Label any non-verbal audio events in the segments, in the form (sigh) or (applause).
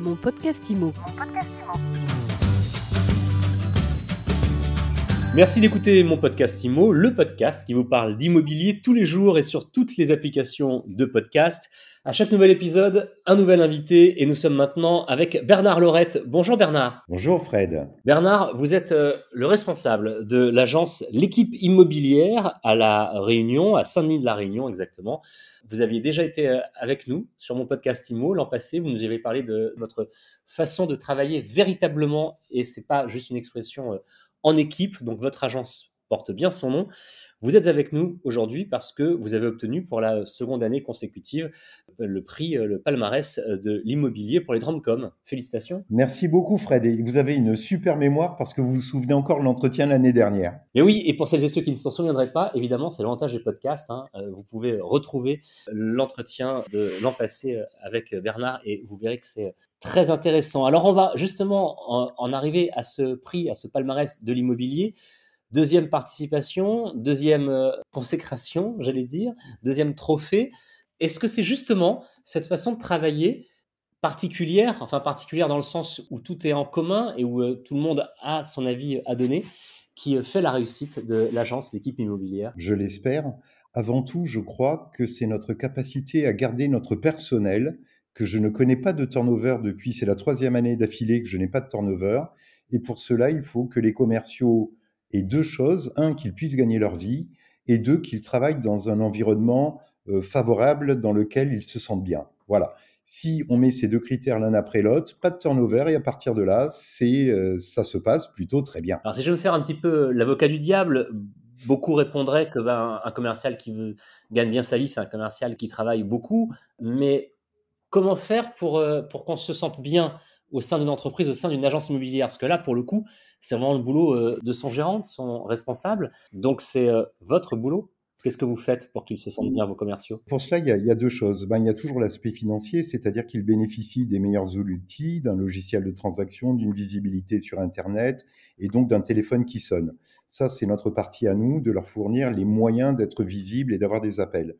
Mon podcast IMO. Merci d'écouter mon podcast IMO, le podcast qui vous parle d'immobilier tous les jours et sur toutes les applications de podcast. À chaque nouvel épisode, un nouvel invité et nous sommes maintenant avec Bernard Lorette. Bonjour Bernard. Bonjour Fred. Bernard, vous êtes euh, le responsable de l'agence L'équipe immobilière à La Réunion, à Saint-Denis de La Réunion exactement. Vous aviez déjà été euh, avec nous sur mon podcast IMO l'an passé. Vous nous avez parlé de votre façon de travailler véritablement et c'est pas juste une expression euh, en équipe. Donc votre agence porte bien son nom. Vous êtes avec nous aujourd'hui parce que vous avez obtenu pour la seconde année consécutive le prix, le palmarès de l'immobilier pour les Dromcom. Félicitations. Merci beaucoup Fred. Et vous avez une super mémoire parce que vous vous souvenez encore de l'entretien l'année dernière. Et oui, et pour celles et ceux qui ne s'en souviendraient pas, évidemment, c'est l'avantage des podcasts. Hein. Vous pouvez retrouver l'entretien de l'an passé avec Bernard et vous verrez que c'est très intéressant. Alors on va justement en, en arriver à ce prix, à ce palmarès de l'immobilier. Deuxième participation, deuxième euh, consécration, j'allais dire, deuxième trophée. Est-ce que c'est justement cette façon de travailler particulière, enfin particulière dans le sens où tout est en commun et où euh, tout le monde a son avis à donner, qui euh, fait la réussite de l'agence, l'équipe immobilière? Je l'espère. Avant tout, je crois que c'est notre capacité à garder notre personnel, que je ne connais pas de turnover depuis, c'est la troisième année d'affilée que je n'ai pas de turnover. Et pour cela, il faut que les commerciaux et deux choses. Un, qu'ils puissent gagner leur vie et deux, qu'ils travaillent dans un environnement euh, favorable dans lequel ils se sentent bien. Voilà. Si on met ces deux critères l'un après l'autre, pas de turnover et à partir de là, c'est euh, ça se passe plutôt très bien. Alors si je veux faire un petit peu l'avocat du diable, beaucoup répondraient que ben, un commercial qui veut, gagne bien sa vie, c'est un commercial qui travaille beaucoup. Mais comment faire pour, euh, pour qu'on se sente bien au sein d'une entreprise, au sein d'une agence immobilière Parce que là, pour le coup, c'est vraiment le boulot euh, de son gérant, de son responsable. Donc, c'est euh, votre boulot. Qu'est-ce que vous faites pour qu'ils se sentent bien, vos commerciaux? Pour cela, il y, a, deux choses. Ben, il y a toujours l'aspect financier, c'est-à-dire qu'ils bénéficient des meilleurs outils, d'un logiciel de transaction, d'une visibilité sur Internet et donc d'un téléphone qui sonne. Ça, c'est notre partie à nous, de leur fournir les moyens d'être visibles et d'avoir des appels.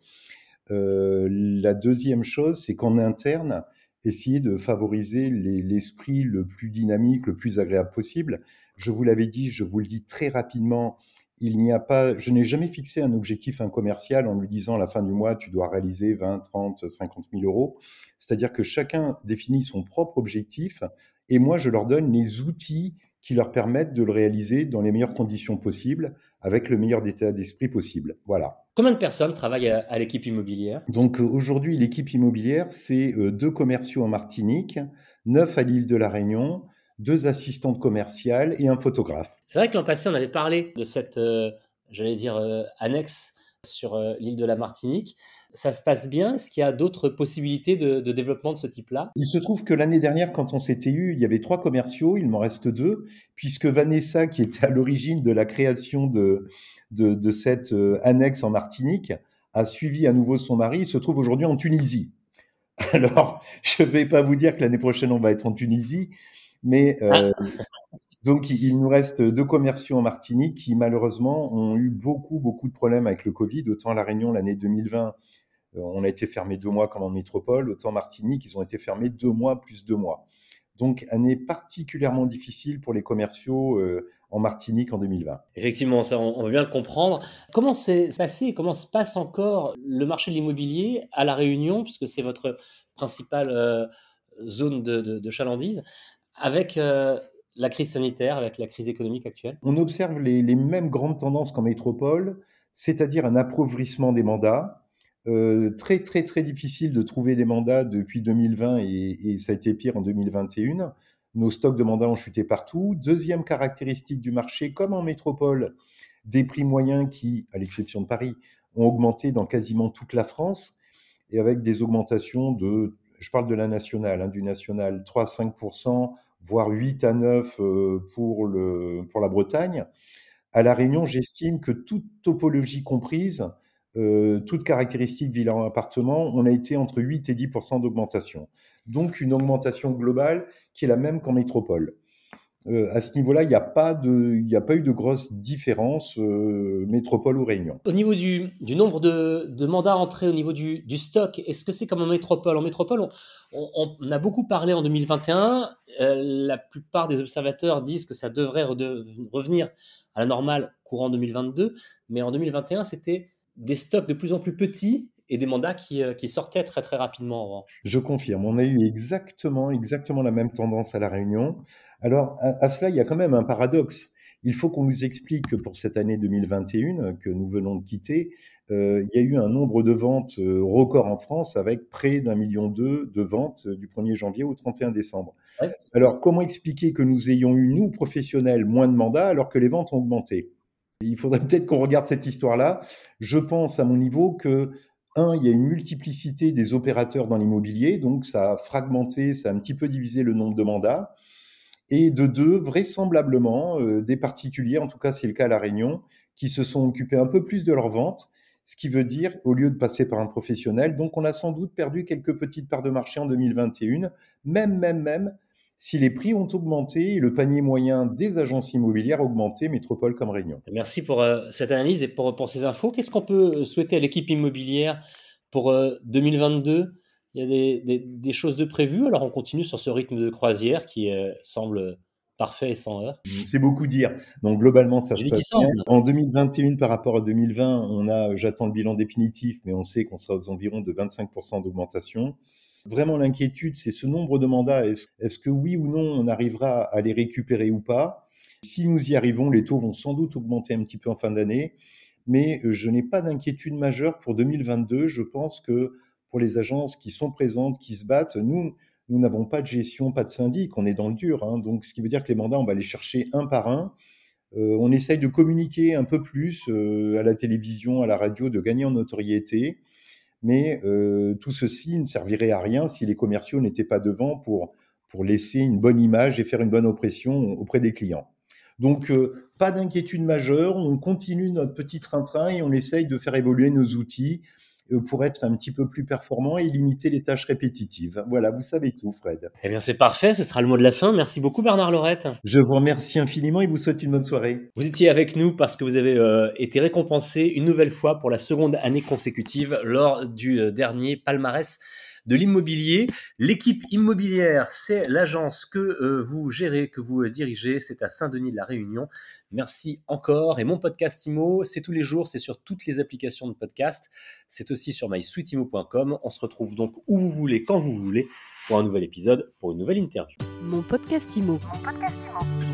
Euh, la deuxième chose, c'est qu'en interne, essayer de favoriser l'esprit le plus dynamique, le plus agréable possible. Je vous l'avais dit, je vous le dis très rapidement, il n'y a pas, je n'ai jamais fixé un objectif commercial en lui disant à la fin du mois, tu dois réaliser 20, 30, 50 000 euros. C'est-à-dire que chacun définit son propre objectif et moi, je leur donne les outils qui leur permettent de le réaliser dans les meilleures conditions possibles, avec le meilleur état d'esprit possible. Voilà. Combien de personnes travaillent à, l'équipe immobilière? Donc aujourd'hui, l'équipe immobilière, c'est euh, deux commerciaux en Martinique, neuf à l'île de la Réunion, deux assistantes commerciales et un photographe. C'est vrai que l'an passé, on avait parlé de cette, euh, j'allais dire, euh, annexe sur euh, l'île de la Martinique. Ça se passe bien? Est-ce qu'il y a d'autres possibilités de, développement de ce type-là? Il se trouve que l'année dernière, quand on s'était eu, il y avait trois commerciaux, il m'en reste deux, puisque Vanessa, qui était à l'origine de la création de, de, cette annexe en Martinique, a suivi à nouveau son mari, il se trouve aujourd'hui en Tunisie. (laughs) Alors, je ne vais pas vous dire que l'année prochaine, on va être en Tunisie, mais euh, (laughs) donc il nous reste deux commerciaux en Martinique qui malheureusement ont eu beaucoup beaucoup de problèmes avec le Covid. Autant la Réunion l'année 2020, euh, on a été fermé deux mois comme en métropole, autant Martinique ils ont été fermés deux mois plus deux mois. Donc année particulièrement difficile pour les commerciaux euh, en Martinique en 2020. Effectivement, ça, on, veut bien le comprendre. Comment s'est passé, comment se passe encore le marché de l'immobilier à La Réunion, puisque c'est votre principale zone de, chalandise avec euh, la crise sanitaire, avec la crise économique actuelle On observe les, mêmes grandes tendances qu'en métropole, c'est-à-dire un appauvrissement des mandats. Euh, très très très difficile de trouver des mandats depuis 2020 et, ça a été pire en 2021. Nos stocks de mandats ont chuté partout. Deuxième caractéristique du marché, comme en métropole, des prix moyens qui, à l'exception de Paris, ont augmenté dans quasiment toute la France et avec des augmentations de, je parle de la nationale, hein, du national, 3-5%, voire 8 à 9 euh, pour, le, pour la Bretagne. À La Réunion, j'estime que toute topologie comprise, euh, toute caractéristique villa-appartement, on a été entre 8 et 10 d'augmentation. Donc une augmentation globale qui est la même qu'en métropole. Euh, à ce niveau-là, il n'y a, pas eu de grosse différence euh, métropole ou réunion. Au niveau du, nombre de, mandats entrés, au niveau du, stock, est-ce que c'est comme en métropole? En métropole, on, a beaucoup parlé en 2021. Euh, la plupart des observateurs disent que ça devrait revenir à la normale courant 2022. Mais en 2021, c'était des stocks de plus en plus petits et des mandats qui, qui, sortaient très très rapidement en revanche. Je confirme, on a eu exactement, exactement la même tendance à la Réunion. Alors, à, cela, il y a quand même un paradoxe. Il faut qu'on nous explique que pour cette année 2021 que nous venons de quitter, euh, il y a eu un nombre de ventes euh, record en France avec près d'un million deux de ventes euh, du 1er janvier au 31 décembre. Alors, comment expliquer que nous ayons eu, nous, professionnels, moins de mandats alors que les ventes ont augmenté? Il faudrait peut-être qu'on regarde cette histoire-là. Je pense, à mon niveau, que un, il y a une multiplicité des opérateurs dans l'immobilier, donc ça a fragmenté, ça a un petit peu divisé le nombre de mandats et de deux, vraisemblablement, euh, des particuliers, en tout cas c'est le cas à La Réunion, qui se sont occupés un peu plus de leur vente, ce qui veut dire au lieu de passer par un professionnel. Donc on a sans doute perdu quelques petites parts de marché en 2021, même, même, même si les prix ont augmenté et le panier moyen des agences immobilières a augmenté, métropole comme Réunion. Merci pour euh, cette analyse et pour, pour ces infos. Qu'est-ce qu'on peut souhaiter à l'équipe immobilière pour 2022 euh, il y a des, choses de prévues? Alors on continue sur ce rythme de croisière qui euh, semble parfait et sans heure. C'est beaucoup dire. Donc globalement, ça se passe bien. En 2021 par rapport à 2020, on a, j'attends le bilan définitif, mais on sait qu'on sera aux environs de 25% d'augmentation. Vraiment, l'inquiétude, c'est ce nombre de mandats. Est-ce que oui ou non, on arrivera à les récupérer ou pas? Si nous y arrivons, les taux vont sans doute augmenter un petit peu en fin d'année, mais euh, je n'ai pas d'inquiétude majeure pour 2022. Je pense que pour les agences qui sont présentes, qui se battent. Nous, nous n'avons pas de gestion, pas de syndic, on est dans le dur. Hein. donc, ce qui veut dire que les mandats, on va les chercher un par un. Euh, on essaye de communiquer un peu plus euh, à la télévision, à la radio, de gagner en notoriété. Mais euh, tout ceci ne servirait à rien si les commerciaux n'étaient pas devant pour, pour laisser une bonne image et faire une bonne oppression auprès des clients. Donc, pas d'inquiétude majeure, on continue notre petit train-train et on essaye de faire évoluer nos outils euh, pour être un petit peu plus performant et limiter les tâches répétitives. Voilà, vous savez tout, Fred. Eh bien, c'est parfait. Ce sera le mot de la fin. Merci beaucoup, Bernard Lorette. Je vous remercie infiniment et vous souhaite une bonne soirée. Vous étiez avec nous parce que vous avez euh, été récompensé une nouvelle fois pour la seconde année consécutive lors du euh, dernier palmarès de l'immobilier. L'équipe immobilière, c'est l'agence que euh, vous gérez, que vous euh, dirigez. C'est à Saint-Denis de la Réunion. Merci encore. Et mon podcast IMO, c'est tous les jours, c'est sur toutes les applications de podcast. C'est aussi sur mysweetimo.com. On se retrouve donc où vous voulez, quand vous voulez, pour un nouvel épisode, pour une nouvelle interview. Mon podcast IMO. Mon podcast IMO.